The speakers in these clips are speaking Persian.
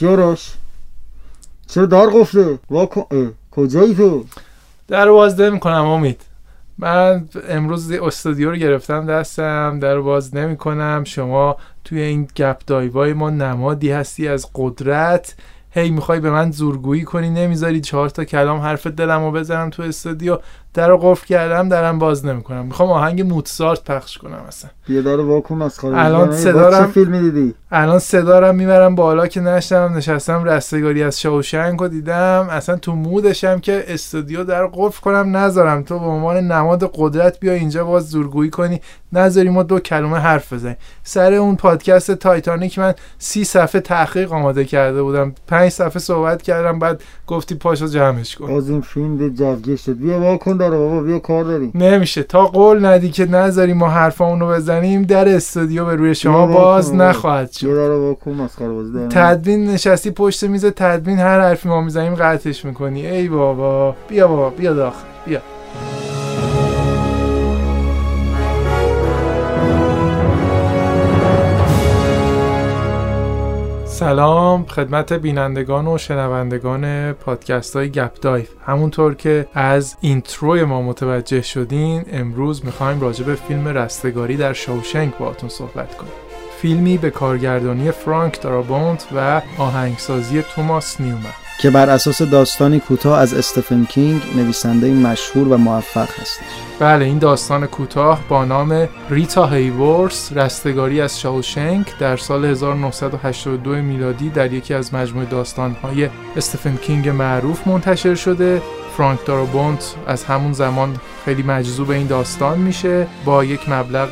کیارش چرا در قفله واکن کجایی تو؟ در رو نمی‌کنم امید. من امروز استودیو رو گرفتم دستم در رو باز نمی کنم شما توی این گپ دایوای ما نمادی هستی از قدرت. هی می‌خوای به من زورگویی کنی نمی‌ذاری چهار تا کلام حرف دلم رو بزنم تو استودیو. در رو قفل کردم درم باز نمی‌کنم. می‌خوام آهنگ موتسارت پخش کنم اصلا. بیا در واکن از الان صدا چه فیلمی دیدی؟ الان صدارم می‌برم بالا که نشتم نشستم رستگاری از شاوشنک رو دیدم. اصلا تو mood شم که استودیو در قفل کنم نذارم. تو به عنوان نماد قدرت بیا اینجا باز زورگویی کنی. نذاری ما دو کلمه حرف بزنیم. سر اون پادکست تایتانیک من سی صفحه تحقیق آماده کرده بودم. پنج صفحه صحبت کردم بعد گفتی پاشو جمعش کن. از این فیلم جوگه شد. بیا واکن درو بابا بیا کار داریم. نمیشه. تا قول ندی که نذاری ما حرفامونو بزنیم در استودیو به روی شما باز نخواهد شد. داریم تدوین نشستی پشت میز تدوین هر حرفی ما می‌زنیم قطعش می‌کنی. ای بابا بیا بابا بیا داخل بیا. سلام خدمت بینندگان و شنوندگان پادکست های گپ دایو همونطور که از intro ی ما متوجه شدین امروز می‌خوایم راجع به فیلم رستگاری در شاوشنک باهاتون صحبت کنیم. فیلمی به کارگردانی فرانک درابونت و آهنگسازی توماس نیومن. که بر اساس داستانی کوتاه از استفن کینگ نویسنده مشهور و موفق هستش. بله این داستان کوتاه با نام ریتا هیورث رستگاری از شاوشنک در سال 1982 میلادی در یکی از مجموعه داستانهای استفن کینگ معروف منتشر شده. فرانک دارابونت از همون زمان خیلی مجذوب این داستان میشه. با یک مبلغ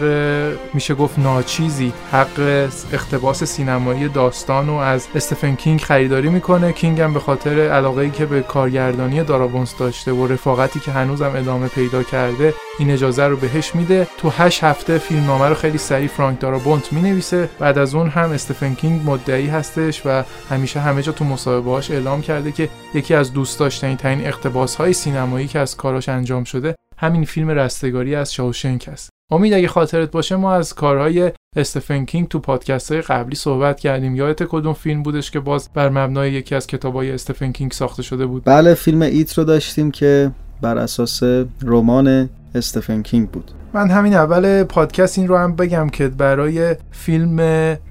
میشه گفت ناچیزی حق اقتباس سینمایی داستان رو از استفن کینگ خریداری می‌کنه. کینگ هم به خاطر علاقه ای که به کارگردانی دارابونس داشته و رفاقتی که هنوزم ادامه پیدا کرده این اجازه رو بهش میده. تو هشت هفته فیلمنامه رو خیلی سریع فرانک دارابونت می‌نویسه. بعد از اون هم استفن کینگ مدعی هستش و همیشه همه جا تو مصاحبه‌هاش اعلام کرده که یکی از دوست داشتنی ترین اقتباس های سینمایی که از کاراش انجام شده همین فیلم رستگاری از شاوشنک است. امید اگه خاطرت باشه ما از کارهای استفن کینگ تو پادکست های قبلی صحبت کردیم. یادت کدوم فیلم بودش که باز بر مبنای یکی از کتابای استفن کینگ ساخته شده بود؟ بله فیلم It رو داشتیم که بر اساس رمان استفن کینگ بود. من همین اول پادکست این رو هم بگم که برای فیلم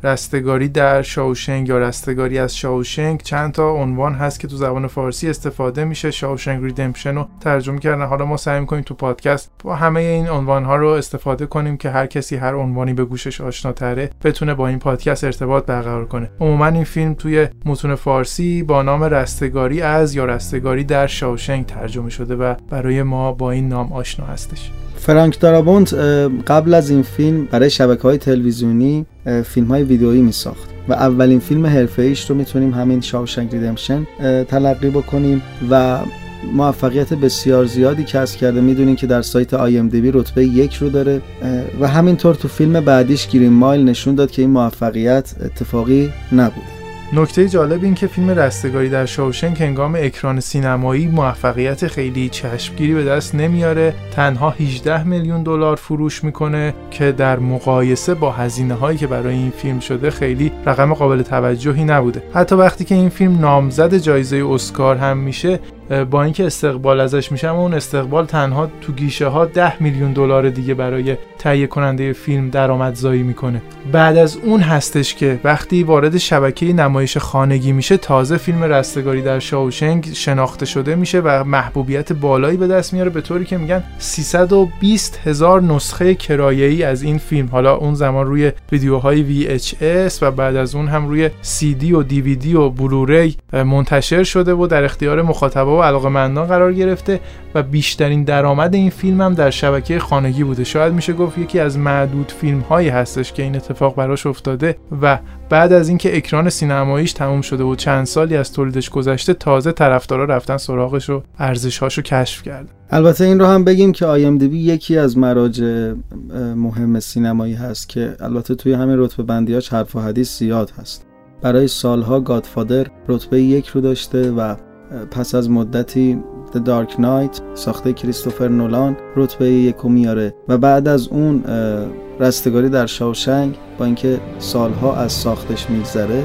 رستگاری در شاوشنگ یا رستگاری از شاوشنگ چند تا عنوان هست که تو زبان فارسی استفاده میشه. شاوشنگ ریدمپشن رو ترجمه کردن. حالا ما سعی می‌کنیم تو پادکست با همه این عنوان ها رو استفاده کنیم که هر کسی هر عنوانی به گوشش آشناتره بتونه با این پادکست ارتباط برقرار کنه. عموما این فیلم توی متون فارسی با نام رستگاری از یا رستگاری در شاوشنگ ترجمه شده و برای ما با این نام آشنا هستش. فرانک دارابونت قبل از این فیلم برای شبکه های تلویزیونی فیلم های ویدئویی می ساخت و اولین فیلم حرفه ایش رو می‌تونیم همین Shawshank Redemption تلقی بکنیم و موفقیت بسیار زیادی کسب کرده. می‌دونین که در سایت IMDb رتبه یک رو داره و همینطور تو فیلم بعدیش Green Mile نشون داد که این موفقیت اتفاقی نبوده. نکته جالب این که فیلم رستگاری در شاوشنک هنگام اکران سینمایی موفقیت خیلی چشمگیری به دست نمیاره. تنها 18 میلیون دلار فروش می‌کنه که در مقایسه با هزینه هایی که برای این فیلم شده خیلی رقم قابل توجهی نبوده. حتی وقتی که این فیلم نامزد جایزه اسکار هم میشه با اینکه استقبال ازش میشه اما اون استقبال تنها تو گیشه ها 10 میلیون دلار دیگه برای تهیه کننده فیلم درآمدزایی می‌کنه. بعد از اون هستش که وقتی وارد شبکه نمایش خانگی میشه تازه فیلم رستگاری در شاوشنگ شناخته شده میشه و محبوبیت بالایی به دست میاره به طوری که میگن 320 هزار نسخه کرایه‌ای از این فیلم. حالا اون زمان روی ویدیوهای VHS و بعد از اون هم روی CD و DVD و بلوری منتشر شده و در اختیار مخاطبا و علاقمندان قرار گرفته و بیشترین درآمد این فیلم هم در شبکه خانگی بوده. شاید میشه گفت یکی از معدود فیلم هایی هستش که این اتفاق براش افتاده و بعد از اینکه اکران سینماییش تموم شده و چند سالی از تولیدش گذشته تازه طرفدارا رفتن سراغش و ارزش‌هاشو کشف کرده البته این رو هم بگیم که IMDb یکی از مراجع مهم سینمایی هست که البته توی همین رتبه بندیاش حرف و حدیث زیاد هست. برای سالها گادفادر رتبه یک رو داشته و پس از مدتی The Dark Knight ساخته کریستوفر نولان رتبه یکو میاره و بعد از اون رستگاری در شاوشنگ با اینکه سالها از ساختش میگذره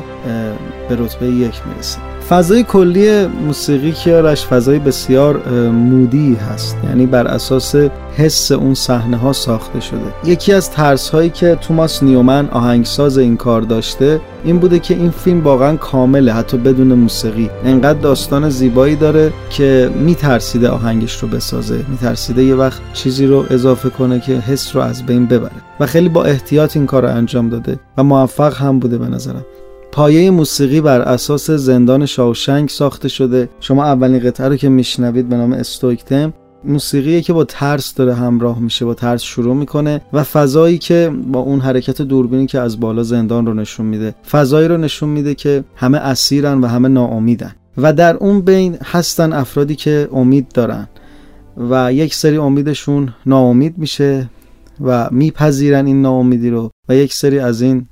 به رتبه یک می‌رسه. فضای کلی موسیقی کیارش فضای بسیار مودی هست. یعنی بر اساس حس اون صحنه ها ساخته شده. یکی از ترس هایی که توماس نیومن آهنگساز این کار داشته این بوده که این فیلم واقعا کامله حتی بدون موسیقی. انقدر داستان زیبایی داره که میترسیده آهنگش رو بسازه. میترسیده یه وقت چیزی رو اضافه کنه که حس رو از بین ببره. و خیلی با احتیاط این کار رو انجام داده و موفق هم بوده به نظرم. پایه موسیقی بر اساس زندان شاوشنگ ساخته شده. شما اولین قطعه رو که میشنوید به نام استویکتم موسیقی که با ترس داره همراه میشه با ترس شروع می‌کنه و فضایی که با اون حرکت دوربینی که از بالا زندان رو نشون میده فضایی رو نشون میده که همه اسیرن و همه ناامیدن و در اون بین هستن افرادی که امید دارن و یک سری امیدشون ناامید میشه. و میپذیرن این ناامیدی رو و یک سری از این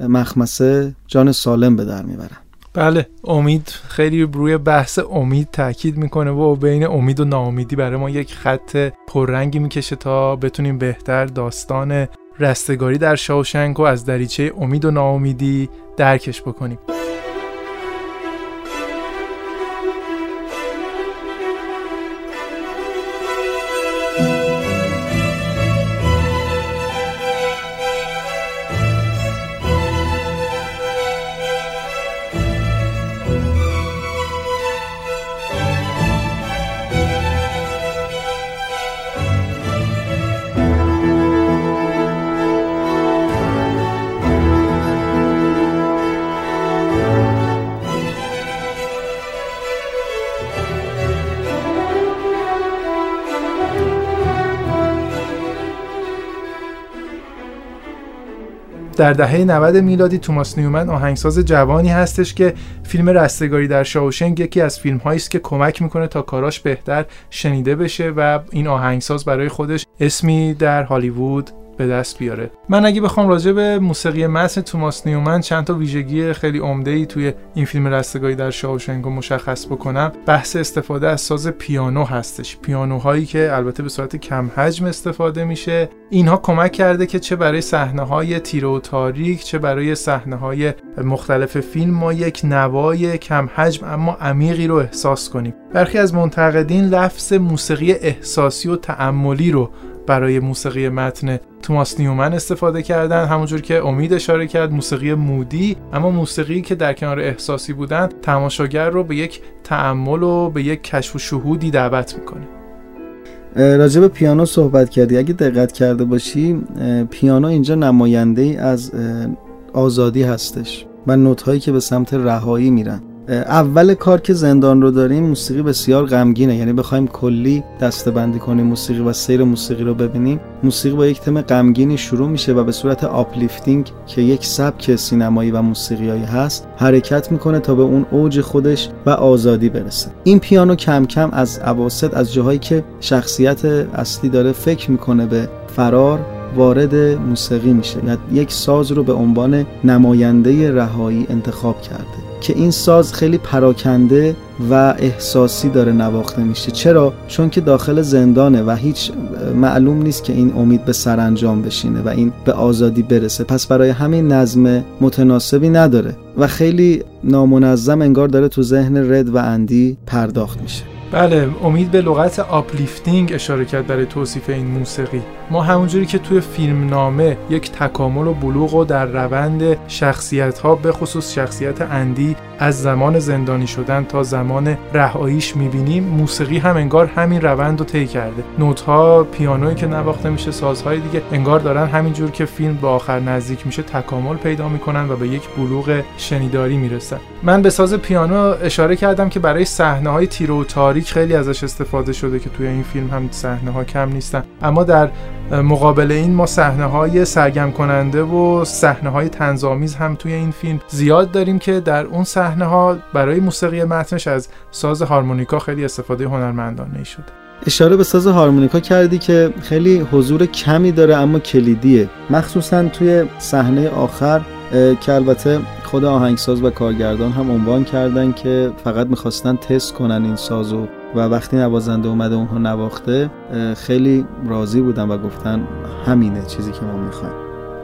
مخمسه جان سالم به در می‌برن. بله امید خیلی روی بحث امید تاکید می‌کنه و بین امید و ناامیدی برای ما یک خط پررنگی می‌کشه تا بتونیم بهتر داستان رستگاری در شاوشنگ و از دریچه امید و ناامیدی درکش بکنیم. در دهه 90 میلادی توماس نیومن آهنگساز جوانی هستش که فیلم رستگاری در شاوشنگ یکی از فیلم است که کمک می‌کنه تا کاراش بهتر شنیده بشه و این آهنگساز برای خودش اسمی در هالیوود به دست بیاره. من اگه بخوام راجع به موسیقی متن توماس نیومن چند تا ویژگی خیلی عمده ای توی این فیلم رستگاری در شاوشنگ رو مشخص بکنم بحث استفاده از ساز پیانو هستش. پیانوهایی که البته به صورت کم حجم استفاده میشه. اینها کمک کرده که چه برای صحنه های تیره و تاریک چه برای صحنه های مختلف فیلم ما یک نوای کم حجم اما عمیقی رو احساس کنیم. برخی از منتقدین لفظ موسیقی احساسی و تعملی رو برای موسیقی متن توماس نیومن استفاده کردن همونجور که امید اشاره کرد موسیقی مودی. اما موسیقی که در کنار احساسی بودن تماشاگر رو به یک تعمل و به یک کشف و شهودی دعوت می‌کنه. راجع به پیانو صحبت کردی. اگه دقت کرده باشی پیانو اینجا نماینده ای از آزادی هستش و نت هایی که به سمت رهایی میرن. اول کار که زندان رو داریم موسیقی بسیار غمگینه. یعنی بخوایم کلی دسته کنیم موسیقی و سیر موسیقی رو ببینیم موسیقی با یک تم غمگینی شروع میشه و به صورت uplifting که یک سبک سینمایی و موسیقیایی هست حرکت می‌کنه تا به اون اوج خودش و آزادی برسه. این پیانو کم کم از اواسط از جاهایی که شخصیت اصلی داره فکر می‌کنه به فرار وارد موسیقی میشه. یک ساز رو به عنوان نماینده رهایی انتخاب کرده. که این ساز خیلی پراکنده و احساسی داره نواخته میشه. چرا؟ چون که داخل زندانه و هیچ معلوم نیست که این امید به سرانجام بشینه و این به آزادی برسه. پس برای همین نظم متناسبی نداره و خیلی نامنظم انگار داره تو ذهن رد و اندی پرداخت میشه. بله امید به لغت uplifting اشاره کرد برای توصیف این موسیقی. ما همونجوری که توی فیلم نامه یک تکامل و بلوغ و در روند شخصیت ها به خصوص شخصیت اندی از زمان زندانی شدن تا زمان رهاییش می‌بینیم موسیقی هم انگار همین روند رو طی کرده. نوت ها پیانویی که نواخته میشه سازهای دیگه انگار دارن همینجور که فیلم به آخر نزدیک میشه تکامل پیدا می‌کنن و به یک بلوغ شنیداری می‌رسن. من به ساز پیانو اشاره کردم که برای صحنه های تیره و تاریک خیلی ازش استفاده شده که توی این فیلم هم صحنه ها کم نیستن. اما در مقابل این ما صحنه های سرگرم کننده و صحنه های تنظامیز هم توی این فیلم زیاد داریم که در اون صحنه ها برای موسیقی متنش از ساز هارمونیکا خیلی استفاده هنرمندانه شده. اشاره به ساز هارمونیکا کردی که خیلی حضور کمی داره اما کلیدیه. مخصوصا توی صحنه آخر که البته خود آهنگساز و کارگردان هم عنوان کردن که فقط می‌خواستن تست کنن این سازو و وقتی نوازنده اومده اونها نواخته خیلی راضی بودن و گفتن همینه چیزی که ما می‌خوایم.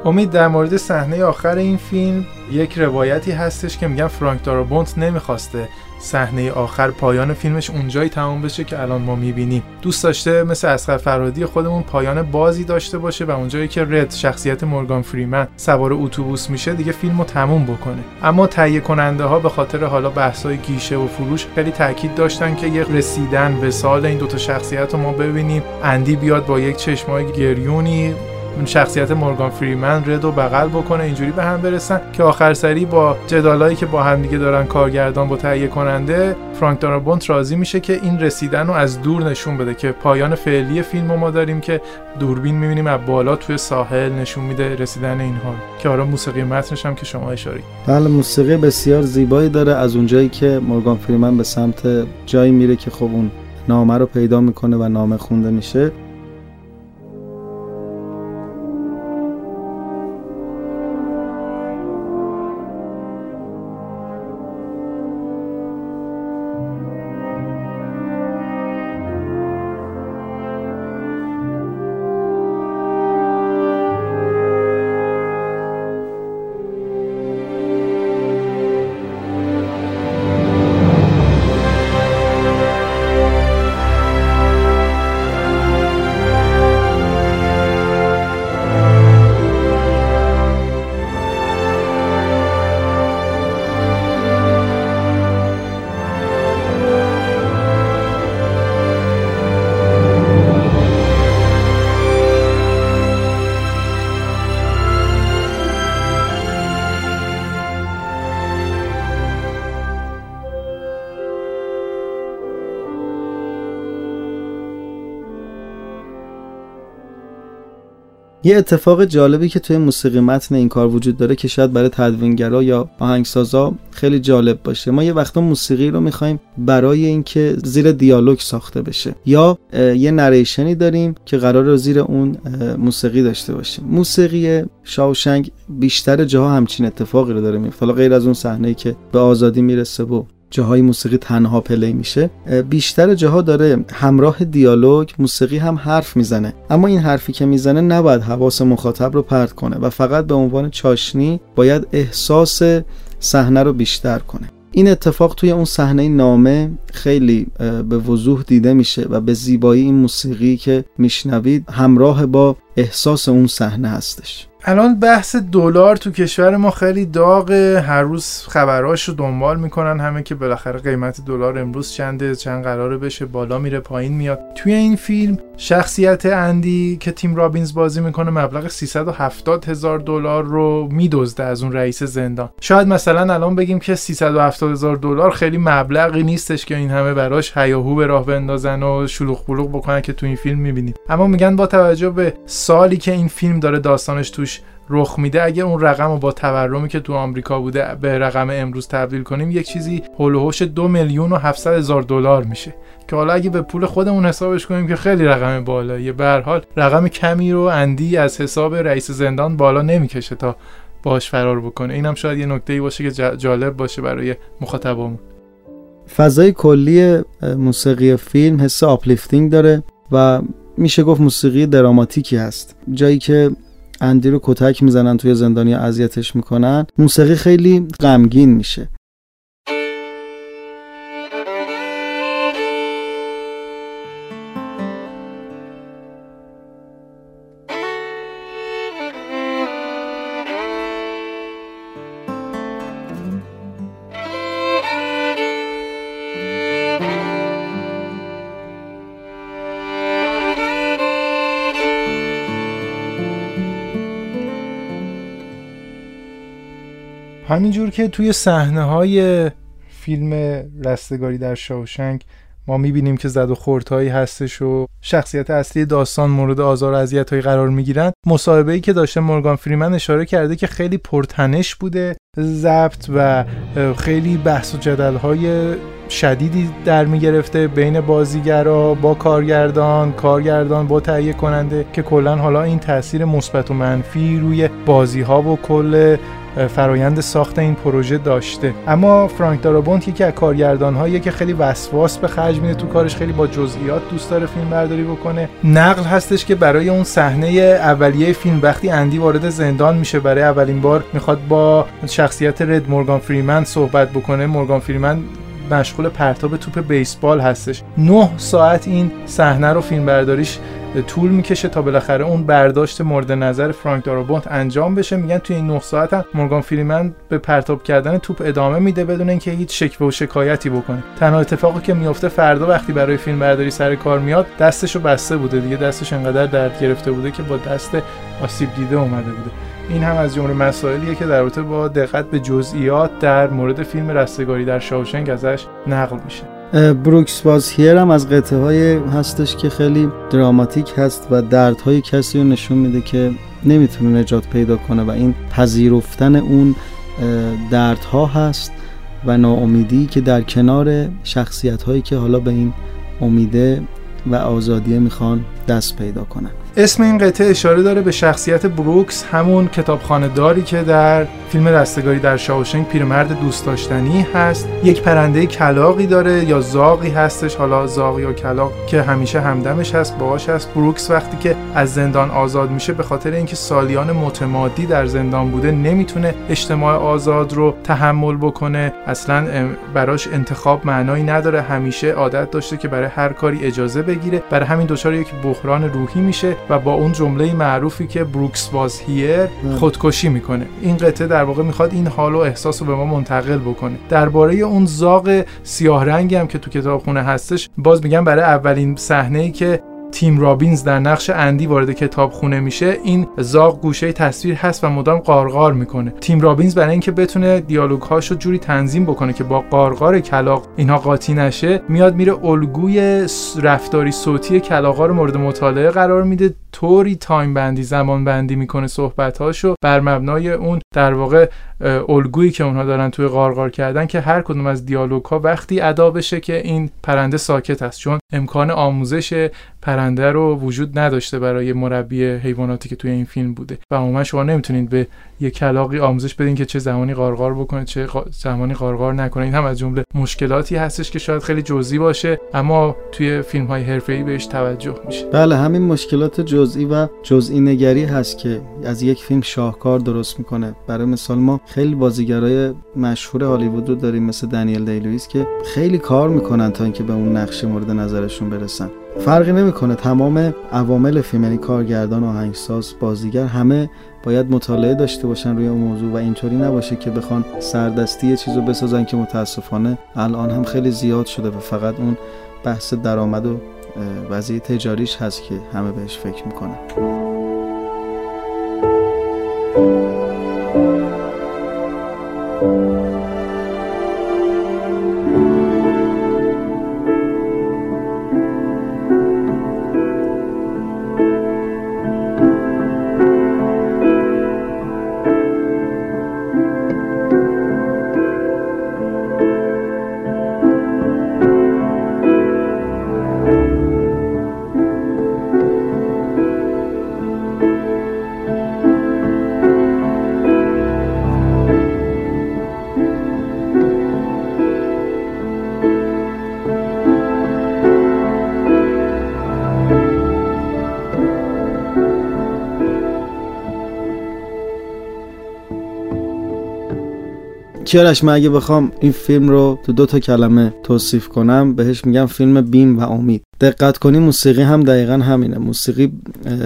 امید در مورد صحنه آخر این فیلم یک روایتی هستش که میگن فرانک دارابونت نمی‌خواسته. صحنه آخر پایان فیلمش اونجایی تموم بشه که الان ما می‌بینیم. دوست داشته مثل اسقر فرادی خودمون پایان بازی داشته باشه و اونجایی که رد شخصیت مورگان فریمن سوار اتوبوس میشه دیگه فیلم رو تموم بکنه. اما تهیه کننده ها به خاطر حالا بحثای گیشه و فروش خیلی تاکید داشتن که یک رسیدن به سال این دوتا شخصیت رو ما ببینیم. اندی بیاد با یک چشمای گریونی اون شخصیت مورگان فریمن رد و بغل بکنه اینجوری به هم برسن که آخر سری با جدالایی که با هم دیگه دارن کارگردان با تهیه کننده فرانک دارابونت راضی میشه که این رسیدن رو از دور نشون بده که پایان فعلی فیلم ما داریم که دوربین می‌بینیم از بالا توی ساحل نشون میده رسیدن اینها که حالا موسیقی متنش هم که شما اشاره بله موسیقی بسیار زیبایی داره. از اونجایی که مورگان فریمن به سمت جایی میره که خب اون نامه رو پیدا می‌کنه و نامه خونده میشه. یه اتفاق جالبی که توی موسیقی متن این کار وجود داره که شاید برای تدوینگرا یا آهنگسازا خیلی جالب باشه. ما یه وقتا موسیقی رو می‌خوایم برای اینکه زیر دیالوگ ساخته بشه یا یه نریشنی داریم که قرار زیر اون موسیقی داشته باشیم. موسیقی شاوشنگ بیشتر جاها همچین اتفاقی رو داره میفته حالا غیر از اون صحنه که به آزادی می‌رسه و جاهای موسیقی تنها پلی میشه بیشتر جاها داره همراه دیالوگ موسیقی هم حرف می‌زنه. اما این حرفی که می‌زنه نباید حواس مخاطب رو پرت کنه و فقط به عنوان چاشنی باید احساس صحنه رو بیشتر کنه. این اتفاق توی اون صحنه نامه خیلی به وضوح دیده میشه و به زیبایی این موسیقی که میشنوید همراه با احساس اون صحنه هستش. الان بحث دلار تو کشور ما خیلی داغ هر روز خبراش رو دنبال می‌کنن همه که بالاخره قیمت دلار امروز چنده چند قراره بشه بالا میره پایین میاد. توی این فیلم شخصیت اندی که تیم رابینز بازی می‌کنه مبلغ 370 هزار دلار رو میدزده از اون رئیس زندان. شاید مثلا الان بگیم که 370 هزار دلار خیلی مبلغی نیستش که این همه براش هیاهو به راه بندازن و شلوغ بلوغ بکنن که تو این فیلم می‌بینیم. اما میگن با توجه به سالی که این فیلم داره داستانش توش رخ میده اگه اون رقم رو با تورمی که تو آمریکا بوده به رقم امروز تبدیل کنیم یک چیزی حول دو میلیون و 700 هزار دلار میشه. که حالا اگه به پول خودمون حسابش کنیم که خیلی رقم بالاییه. به حال رقم کمی رو اندی از حساب رئیس زندان بالا نمی‌کشه تا باش فرار بکنه. اینم شاید یه نکته ای باشه که جالب باشه برای مخاطبمون. فضای کلی موسیقی فیلم حس uplifting داره و میشه گفت موسیقی دراماتیکی هست. جایی که اندی رو کتک می‌زنن توی زندانی اذیتش می‌کنن موسیقی خیلی غمگین میشه. همینجور که توی صحنه های فیلم رستگاری در شاوشنگ ما می‌بینیم که زد و خورتهایی هستش و شخصیت اصلی داستان مورد آزار و اذیت هایی قرار می‌گیرن مصاحبه ای که داشته مورگان فریمن اشاره کرده که خیلی پرتنش بوده ضبط و خیلی بحث و جدل های شدیدی در می‌گرفته بین بازیگرا با کارگردان کارگردان با تهیه کننده که کلا حالا این تاثیر مثبت و منفی روی بازی ها و کل فرایند ساخت این پروژه داشته. اما فرانک دارابونت یکی از کارگردان که خیلی وسواس به خرج میده تو کارش خیلی با جزئیات دوست داره فیلم برداری بکنه. نقل هستش که برای اون صحنه اولیه فیلم وقتی اندی وارد زندان میشه برای اولین بار می‌خواد با شخصیت رد مورگان فریمن صحبت بکنه. مورگان فریمن مشغول پرتاب توپ بیسبال هستش. 9 ساعت این صحنه رو فیلم برداریش طول می‌کشه تا بالاخره اون برداشت مورد نظر فرانک دارابونت انجام بشه. میگن توی این 9 ساعت هم مورگان فریمن به پرتاب کردن توپ ادامه میده بدون اینکه هیچ شکوه و شکایتی بکنه. تنها اتفاقی که میفته فردا وقتی برای فیلم برداری سر کار میاد دستشو بسته بوده دیگه. دستش انقدر درد گرفته بوده که با دست آسیب دیده اومده بوده. این هم از جمله مسائلیه که در رابطه با دقت به جزئیات در مورد فیلم رستگاری در شاوشنگ ازش نقل میشه. بروکس باز هیر هم از قطعه های هستش که خیلی دراماتیک هست و دردهای کسی رو نشون میده که نمی‌تونه نجات پیدا کنه و این پذیرفتن اون دردها هست و ناامیدی که در کنار شخصیت هایی که حالا به این امیده و آزادیه می‌خوان دست پیدا کنن. اسم این قطعه اشاره داره به شخصیت بروکس همون کتابخانه داری که در فیلم رستگاری در شاوشنگ پیرمرد دوست داشتنی هست. یک پرنده کلاقی داره یا زاقی هستش حالا زاق یا کلاق که همیشه همدمش هست باهاش هست. بروکس وقتی که از زندان آزاد میشه به خاطر اینکه سالیان متمادی در زندان بوده نمی‌تونه اجتماع آزاد رو تحمل بکنه. اصلا براش انتخاب معنایی نداره. همیشه عادت داشته که برای هر کاری اجازه بگیره. برای همین دچار یک بحران روحی میشه. و با اون جمله معروفی که بروکس واز هیر خودکشی می‌کنه. این قطعه در واقع می‌خواد این حال و احساس رو به ما منتقل بکنه. درباره اون زاغ سیاه رنگی هم که تو کتابخونه هستش باز میگم برای اولین صحنه ای که تیم رابینز در نقش اندی وارد کتاب خونه میشه این زاغ گوشه تصویر هست و مدام قارقار می‌کنه. تیم رابینز برای اینکه بتونه دیالوگ هاشو جوری تنظیم بکنه که با قارقار کلاق اینها قاطی نشه میاد میره الگوی رفتاری صوتی کلاقا رو مورد مطالعه قرار میده طوری تایم بندی زمان بندی می‌کنه صحبت هاشو بر مبنای اون در واقع الگویی که اونها دارن توی قارقار کردن که هر کدوم از دیالوگ ها وقتی ادا بشه که این پرنده ساکت است. چون امکان آموزش پرنده رو وجود نداشته برای مربی حیواناتی که توی این فیلم بوده. و عموما شما نمی‌تونید به یه کلاقی آموزش بدین که چه زمانی قارقار بکنه چه زمانی قارقار نکنه. این هم از جمله مشکلاتی هستش که شاید خیلی جزئی باشه اما توی فیلم های حرفه‌ای بهش توجه میشه. بله همین مشکلات جزئی و جزئی نگری هست که از یک فیلم شاهکار درست می‌کنه. برای مثال ما خیلی بازیگرای مشهور هالیوود رو داریم مثل دنیل دیلویس که خیلی کار می‌کنن تا اینکه به اون نقش مورد نظرشون برسن. فرقی نمی‌کنه. تمام عوامل فیلم یعنی کارگردان آهنگساز بازیگر همه باید مطالعه داشته باشن روی اون موضوع و اینطوری نباشه که بخوان سردستی یه چیزو بسازن که متاسفانه الان هم خیلی زیاد شده و فقط اون بحث درآمد و وضعیت تجاریش هست که همه بهش فکر می‌کنن. کیارش من اگه بخوام این فیلم رو تو دو تا کلمه توصیف کنم بهش میگم فیلم بیم و امید. دقت کنی موسیقی هم دقیقا همینه. موسیقی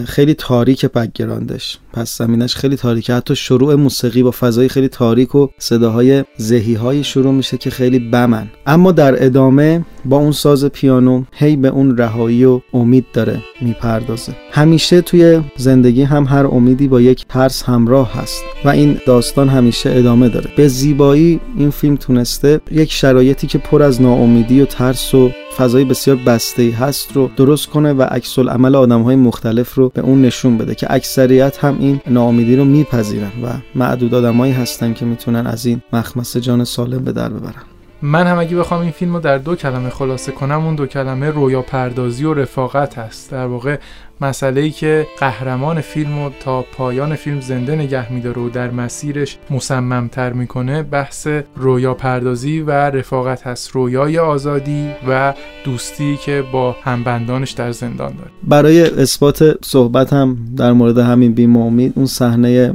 خیلی تاریک background ش. پس زمینش خیلی تاریکه. حتی شروع موسیقی با فضای خیلی تاریک و صداهای زهی های شروع میشه که خیلی بم‌ان. اما در ادامه با اون ساز پیانو هی به اون رهایی و امید داره می‌پردازه. همیشه توی زندگی هم هر امیدی با یک ترس همراه هست و این داستان همیشه ادامه داره. به زیبایی این فیلم تونسته یک شرایطی که پر از ناامیدی و ترس و فضای بسیار بسته هست رو درست کنه و عکس العمل آدم های مختلف رو به اون نشون بده که اکثریت هم این ناامیدی رو میپذیرن و معدود آدمایی هستن که می‌تونن از این مخمسه جان سالم به در ببرن. من هم اگه بخوام این فیلم رو در دو کلمه خلاصه کنم اون دو کلمه رویا پردازی و رفاقت هست. در واقع مسئله ای که قهرمان فیلم رو تا پایان فیلم زنده نگه میداره و در مسیرش مصممتر می‌کنه بحث رویا پردازی و رفاقت هست رویای آزادی و دوستی که با همبندانش در زندان داره. برای اثبات صحبت هم در مورد همین بیم امید اون صحنه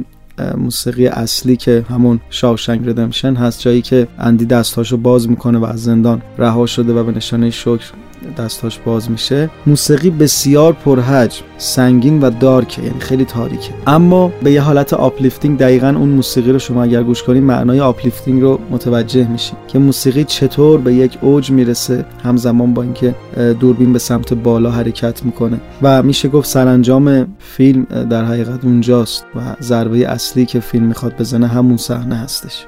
موسیقی اصلی که همون Shawshank Redemption هست جایی که اندی دستاشو باز می‌کنه و از زندان رها شده و به نشانه شکر دستاش باز میشه. موسیقی بسیار پرحجم سنگین و dark ه یعنی خیلی تاریکه. اما به یه حالت uplifting دقیقا اون موسیقی رو شما اگر گوش کنید معنای uplifting رو متوجه میشین که موسیقی چطور به یک اوج می‌رسه همزمان با اینکه دوربین به سمت بالا حرکت می‌کنه. و میشه گفت سرانجام فیلم در حقیقت اونجاست و ضربه اصلی که فیلم می‌خواد بزنه همون صحنه هستش.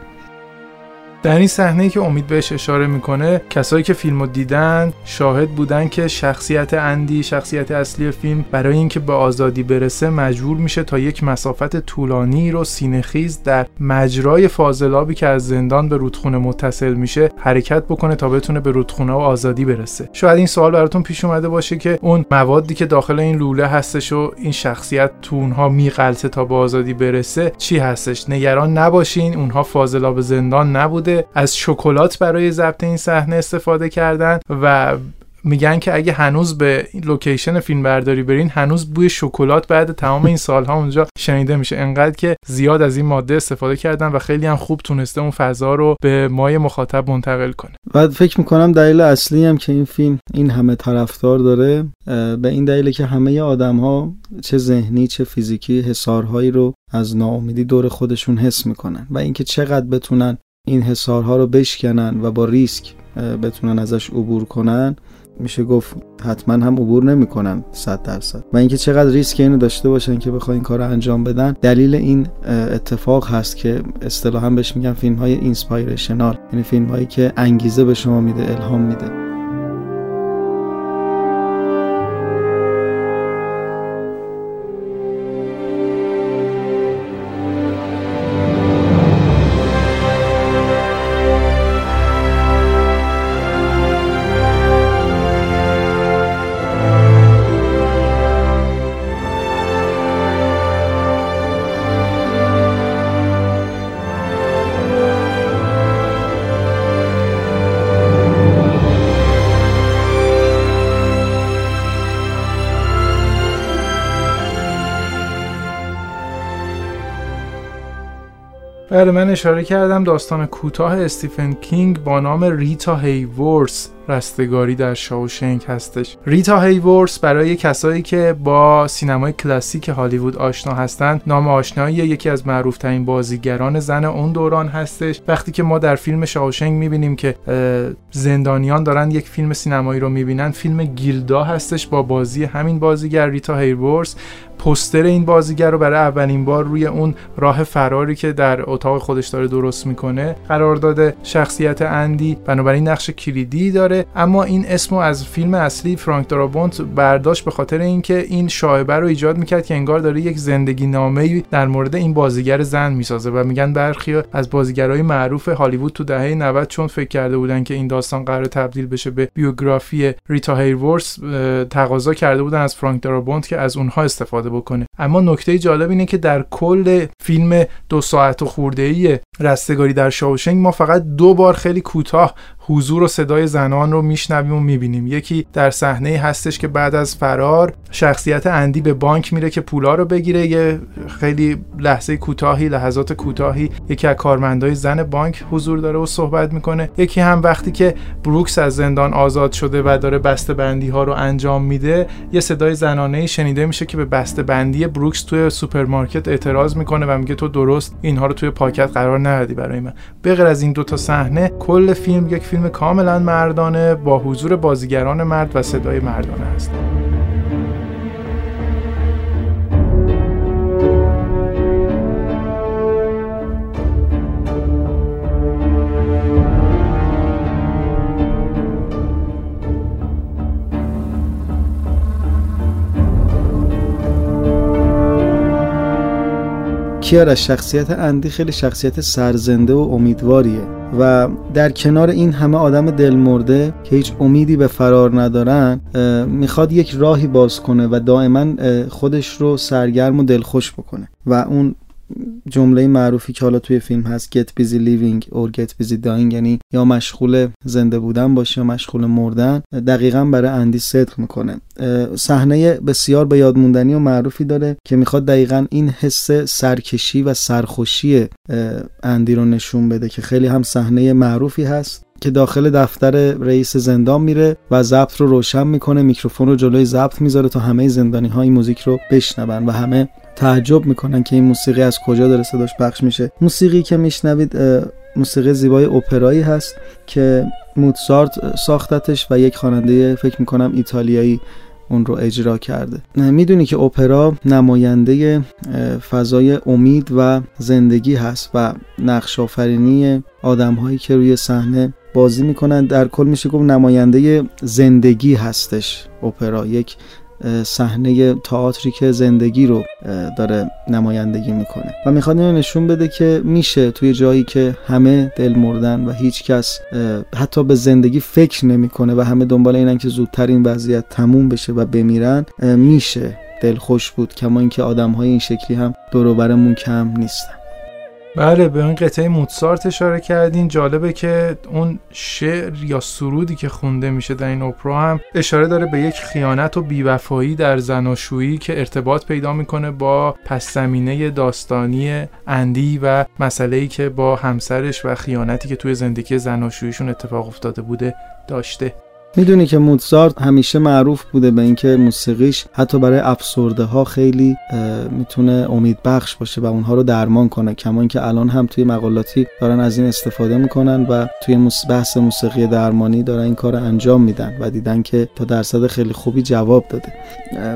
در این صحنه که امید بهش اشاره می‌کنه کسایی که فیلم دیدن شاهد بودن که شخصیت اندی شخصیت اصلی فیلم برای اینکه به آزادی برسه مجبور میشه تا یک مسافت طولانی رو سینهخیز در مجرای فاضلابی که از زندان به رودخونه متصل میشه حرکت بکنه تا بتونه به رودخونه و آزادی برسه. شاید این سوال براتون پیش اومده باشه که اون موادی که داخل این لوله هستش و این شخصیت تو اونها میغلطه تا به آزادی برسه چی هستش؟ نگران نباشین اونها فاضلاب زندان نبوده از شکلات برای ضبط این صحنه استفاده کردن و میگن که اگه هنوز به لوکیشن فیلم برداری برین هنوز بوی شکلات بعد تمام این سالها اونجا شنیده میشه. انقدر که زیاد از این ماده استفاده کردن و خیلی هم خوب تونسته اون فضا رو به مای مخاطب منتقل کنه. بعد فکر می‌کنم دلیل اصلی هم که این فیلم این همه طرفدار داره به این دلیل که همه آدم ها چه ذهنی چه فیزیکی حسارهایی رو از ناامیدی دور خودشون حس می‌کنن و اینکه چقدر بتونن این حسارها رو بشکنن و با ریسک بتونن ازش عبور کنن میشه گفت حتما هم عبور نمی‌کنن 100 درصد. و اینکه چقدر ریسک اینو داشته باشن که بخواین کار رو انجام بدن دلیل این اتفاق هست که اصطلاحا بهش میگن فیلم های inspirational یعنی فیلم هایی که انگیزه به شما میده الهام میده. بله من اشاره کردم داستان کوتاه استیفن کینگ با نام ریتا هیورث رستگاری در شاوشنک هستش. ریتا هیورث برای کسایی که با سینمای کلاسیک هالیوود آشنا هستند نام آشنایی یکی از معروفترین بازیگران زن اون دوران هستش. وقتی که ما در فیلم شاوشنک می‌بینیم که زندانیان دارن یک فیلم سینمایی رو می‌بینن فیلم گیلدا هستش با بازی همین بازیگر ریتا هیورث پستر این بازیگر رو برای اولین بار روی اون راه فراری که در اتاق خودش داره درست می‌کنه قرار داده شخصیت اندی. بنابراین نقش کلیدی داره. اما این اسمو از فیلم اصلی فرانک درابونت برداشت به خاطر اینکه این شایبه رو ایجاد می‌کرد که انگار داره یک زندگی نامه در مورد این بازیگر زن می‌سازه و میگن برخی از بازیگرای معروف هالیوود تو دهه 90 چون فکر کرده بودن که این داستان قرار تبدیل بشه به بیوگرافی ریتا هیرورس تقاضا کرده بودن از فرانک درابونت که از اونها استفاده بکنه. اما نکته جالب اینه که در کل فیلم دو ساعت و خورده ای رستگاری در شاوشنگ ما فقط دو بار خیلی کوتاه حضور و صدای زنان رو میشنویم و می‌بینیم. یکی در صحنه هستش که بعد از فرار شخصیت اندی به بانک میره که پولا رو بگیره. یه خیلی لحظه کوتاهی لحظات کوتاهی یکی از کارمندای زن بانک حضور داره و صحبت می‌کنه. یکی هم وقتی که بروکس از زندان آزاد شده و داره بسته بندی ها رو انجام میده یه صدای زنانه شنیده میشه که به بسته بندی بروکس توی سوپرمارکت اعتراض می‌کنه و میگه تو درست اینها رو توی پاکت قرار ندادی برای من. بغیر از این دوتا صحنه کل فیلم یک کاملا مردانه با حضور بازیگران مرد و صدای مردانه است. کیار از شخصیت اندی خیلی شخصیت سرزنده و امیدواریه و در کنار این همه آدم دلمرده که هیچ امیدی به فرار ندارن می‌خواد یک راهی باز کنه و دائما خودش رو سرگرم و دلخوش بکنه و اون جمله معروفی که حالا توی فیلم هست get busy living or get busy dying یعنی یا مشغول زنده بودن باشه یا مشغول مردن دقیقا برای اندی صدق می‌کنه. صحنه بسیار به یاد و معروفی داره که می‌خواد دقیقا این حس سرکشی و سرخوشی اندی رو نشون بده که خیلی هم صحنه معروفی هست که داخل دفتر رئیس زندان میره و ضبط رو روشن می‌کنه میکروفون رو جلوی ضبط می‌ذاره تا همه زندانی های موزیک رو بشنون و همه تعجب می‌کنن که این موسیقی از کجا داره صداش پخش میشه. موسیقی که میشنوید موسیقی زیبای اپرایی هست که موتسارت ساختتش و یک خواننده فکر می‌کنم ایتالیایی اون رو اجرا کرده. می‌دونی که اپرا نماینده فضای امید و زندگی هست و نقش آفرینی آدم هایی که روی صحنه بازی می‌کنن در کل میشه گفت نماینده زندگی هستش اپرا. یک صحنه تئاتری که زندگی رو داره نمایندگی می‌کنه. و می‌خواد اینو نشون بده که میشه توی جایی که همه دل مردن و هیچ کس حتی به زندگی فکر نمی‌کنه و همه دنبال اینن که زودتر این وضعیت تموم بشه و بمیرن میشه دلخوش بود. کما اینکه آدم های این شکلی هم دور کم نیستن. بله به اون قطعه موتسارت اشاره کردین. جالبه که اون شعر یا سرودی که خونده میشه در این اپرا هم اشاره داره به یک خیانت و بیوفایی در زناشویی که ارتباط پیدا می‌کنه با پس زمینه داستانی اندی و مسئله که با همسرش و خیانتی که توی زندگی زناشوییشون اتفاق افتاده بوده داشته. می‌دونی که موتزارت همیشه معروف بوده به اینکه موسیقیش حتی برای افسرده ها خیلی می‌تونه امید بخش باشه و اونها رو درمان کنه. کما اینکه الان هم توی مقالاتی دارن از این استفاده می‌کنن و توی بحث موسیقی درمانی دارن این کار انجام میدن و دیدن که تا درصد خیلی خوبی جواب داده.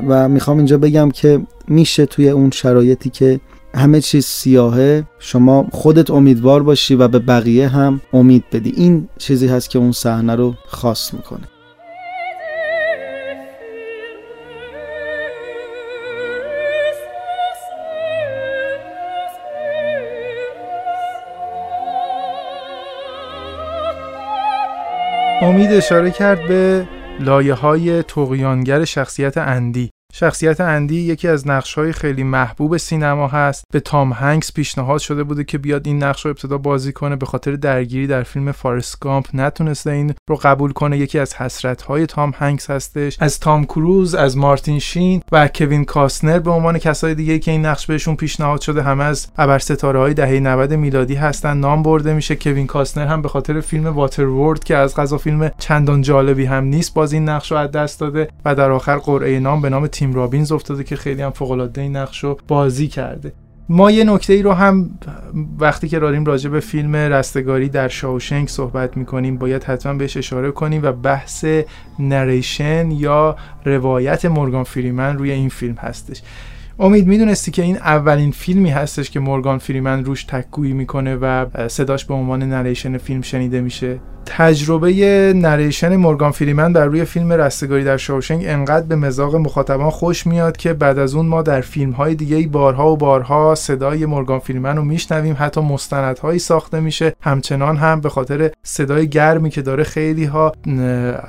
و می‌خوام اینجا بگم که میشه توی اون شرایطی که همه چیز سیاهه شما خودت امیدوار باشی و به بقیه هم امید بدی. این چیزی هست که اون صحنه رو خاص می‌کنه. امید اشاره کرد به لایه های شخصیت اندی. شخصیت اندی یکی از نقش های خیلی محبوب سینما هست. به تام هنکس پیشنهاد شده بوده که بیاد این نقش رو ابتدا بازی کنه. به خاطر درگیری در فیلم فارست گامپ نتونسته این رو قبول کنه. یکی از حسرت های تام هنکس هستش. از تام کروز از مارتین شین و کوین کاستنر به عنوان کسای دیگه که این نقش بهشون پیشنهاد شده همه از ابر ستاره های دهه 90 میلادی هستن. نام برده میشه کوین کاستنر هم به خاطر فیلم Waterworld که از قضا فیلم چندان جالبی هم نیست باز این نقش رو از دست داده و در آخر قرعه نام به نام تیم رابینز افتاده که خیلی هم فوق العاده این نقش رو بازی کرده. ما یه نکته ای رو هم وقتی که داریم راجع به فیلم رستگاری در شاوشنک صحبت می‌کنیم باید حتما بهش اشاره کنیم و بحث narration یا روایت مورگان فریمن روی این فیلم هستش. امید می‌دونستی که این اولین فیلمی هستش که مورگان فریمن روش تکگویی می‌کنه و صداش به عنوان narration فیلم شنیده میشه؟ تجربه narration مورگان فریمن بر روی فیلم رستگاری در شاوشنک انقدر به مذاق مخاطبان خوش میاد که بعد از اون ما در فیلم های دیگه بارها و بارها صدای مورگان فریمن رو میشنویم. حتی مستندهایی ساخته میشه. همچنان هم به خاطر صدای گرمی که داره خیلی ها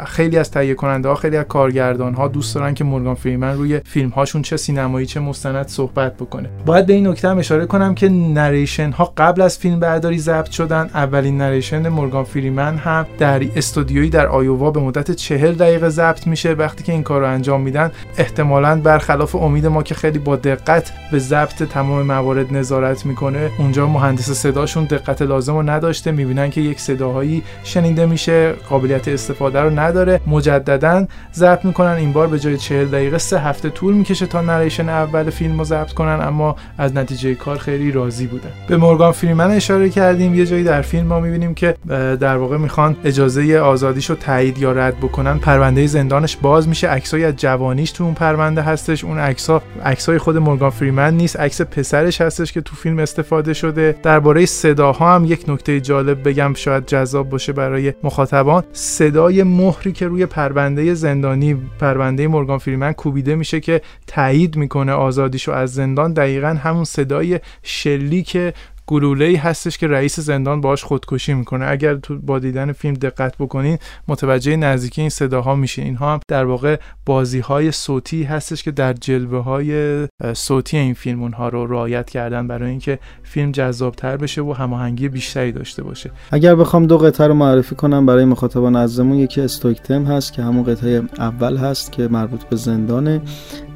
خیلی از تهیه کننده ها خیلی از کارگردان ها دوست دارن که مورگان فریمن روی فیلم هاشون چه سینمایی چه مستند صحبت بکنه. باید به این نکته هم اشاره کنم که نریشن ها قبل از فیلم برداری ضبط شدن اولین نریشن مورگان فریمن هم در استودیویی در آیووا به مدت چهل دقیقه ضبط میشه. وقتی که این کار رو انجام میدن احتمالا برخلاف امید ما که خیلی با دقت به ضبط تمام موارد نظارت می‌کنه اونجا مهندس صداشون دقت لازم رو نداشته. می‌بینن که یک صداهایی شنیده میشه قابلیت استفاده رو نداره. مجددا ضبط می‌کنن این بار به جای چهل دقیقه سه هفته طول می‌کشه تا نریشن اول فیلم رو ضبط کنن اما از نتیجه کار خیلی راضی بودن به مورگان فریمن اشاره کردیم. یه جایی در فیلم ما می‌بینیم که در واقع می‌خوان اجازه آزادیش رو تایید یا رد بکنن پرونده زندانش باز میشه. عکسای از جوانیش تو اون پرونده هستش. اون عکسا عکسای خود مورگان فریمن نیست عکس پسرش هستش که تو فیلم استفاده شده. درباره صداها هم یک نکته جالب بگم شاید جذاب باشه برای مخاطبان. صدای مهری که روی پرونده زندانی پرونده مورگان فریمن کوبیده میشه که تایید می‌کنه آزادیشو از زندان. دقیقا همون صدای شلیک گلوله ای هستش که رئیس زندان باش خودکشی می‌کنه. اگر تو با دیدن فیلم دقت بکنین متوجه نزدیکی این صداها میشه. اینها هم در واقع بازی های صوتی هستش که در جلوه های صوتی این فیلم اونها رو رعایت کردن برای اینکه فیلم جذابتر بشه و هماهنگی بیشتری داشته باشه. اگر بخوام دو قطعه رو معرفی کنم برای مخاطبان عزیزمون یکی استوکتم هست که همون قطعه اول هست که مربوط به زندانه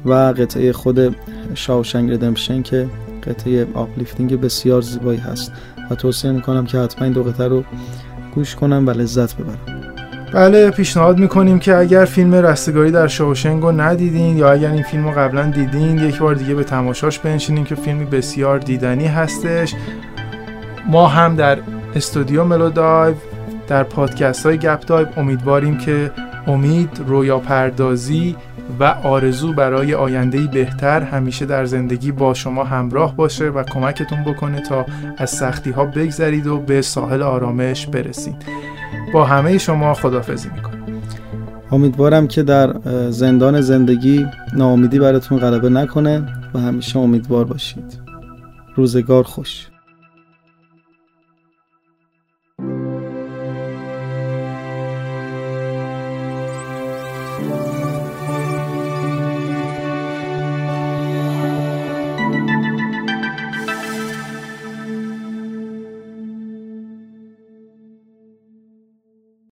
و قطعه خود Shawshank Redemption که قطعه uplifting بسیار زیبایی هست و توصیه می‌کنم که حتما این دو قطعه رو گوش کنن و لذت ببرن. بله پیشنهاد می‌کنیم که اگر فیلم رستگاری در شاوشنک رو ندیدین یا اگر این فیلم رو قبلا دیدین یک بار دیگه به تماشاش بنشینین که فیلمی بسیار دیدنی هستش. ما هم در استودیو ملودایو در پادکست های گپ دایو امیدواریم که امید رویا پردازی و آرزو برای آیندهی بهتر همیشه در زندگی با شما همراه باشه و کمکتون بکنه تا از سختی ها بگذرید و به ساحل آرامش برسید. با همه شما خدافزی می‌کنم. امیدوارم که در زندان زندگی ناامیدی براتون غلبه نکنه و همیشه امیدوار باشید. روزگار خوش.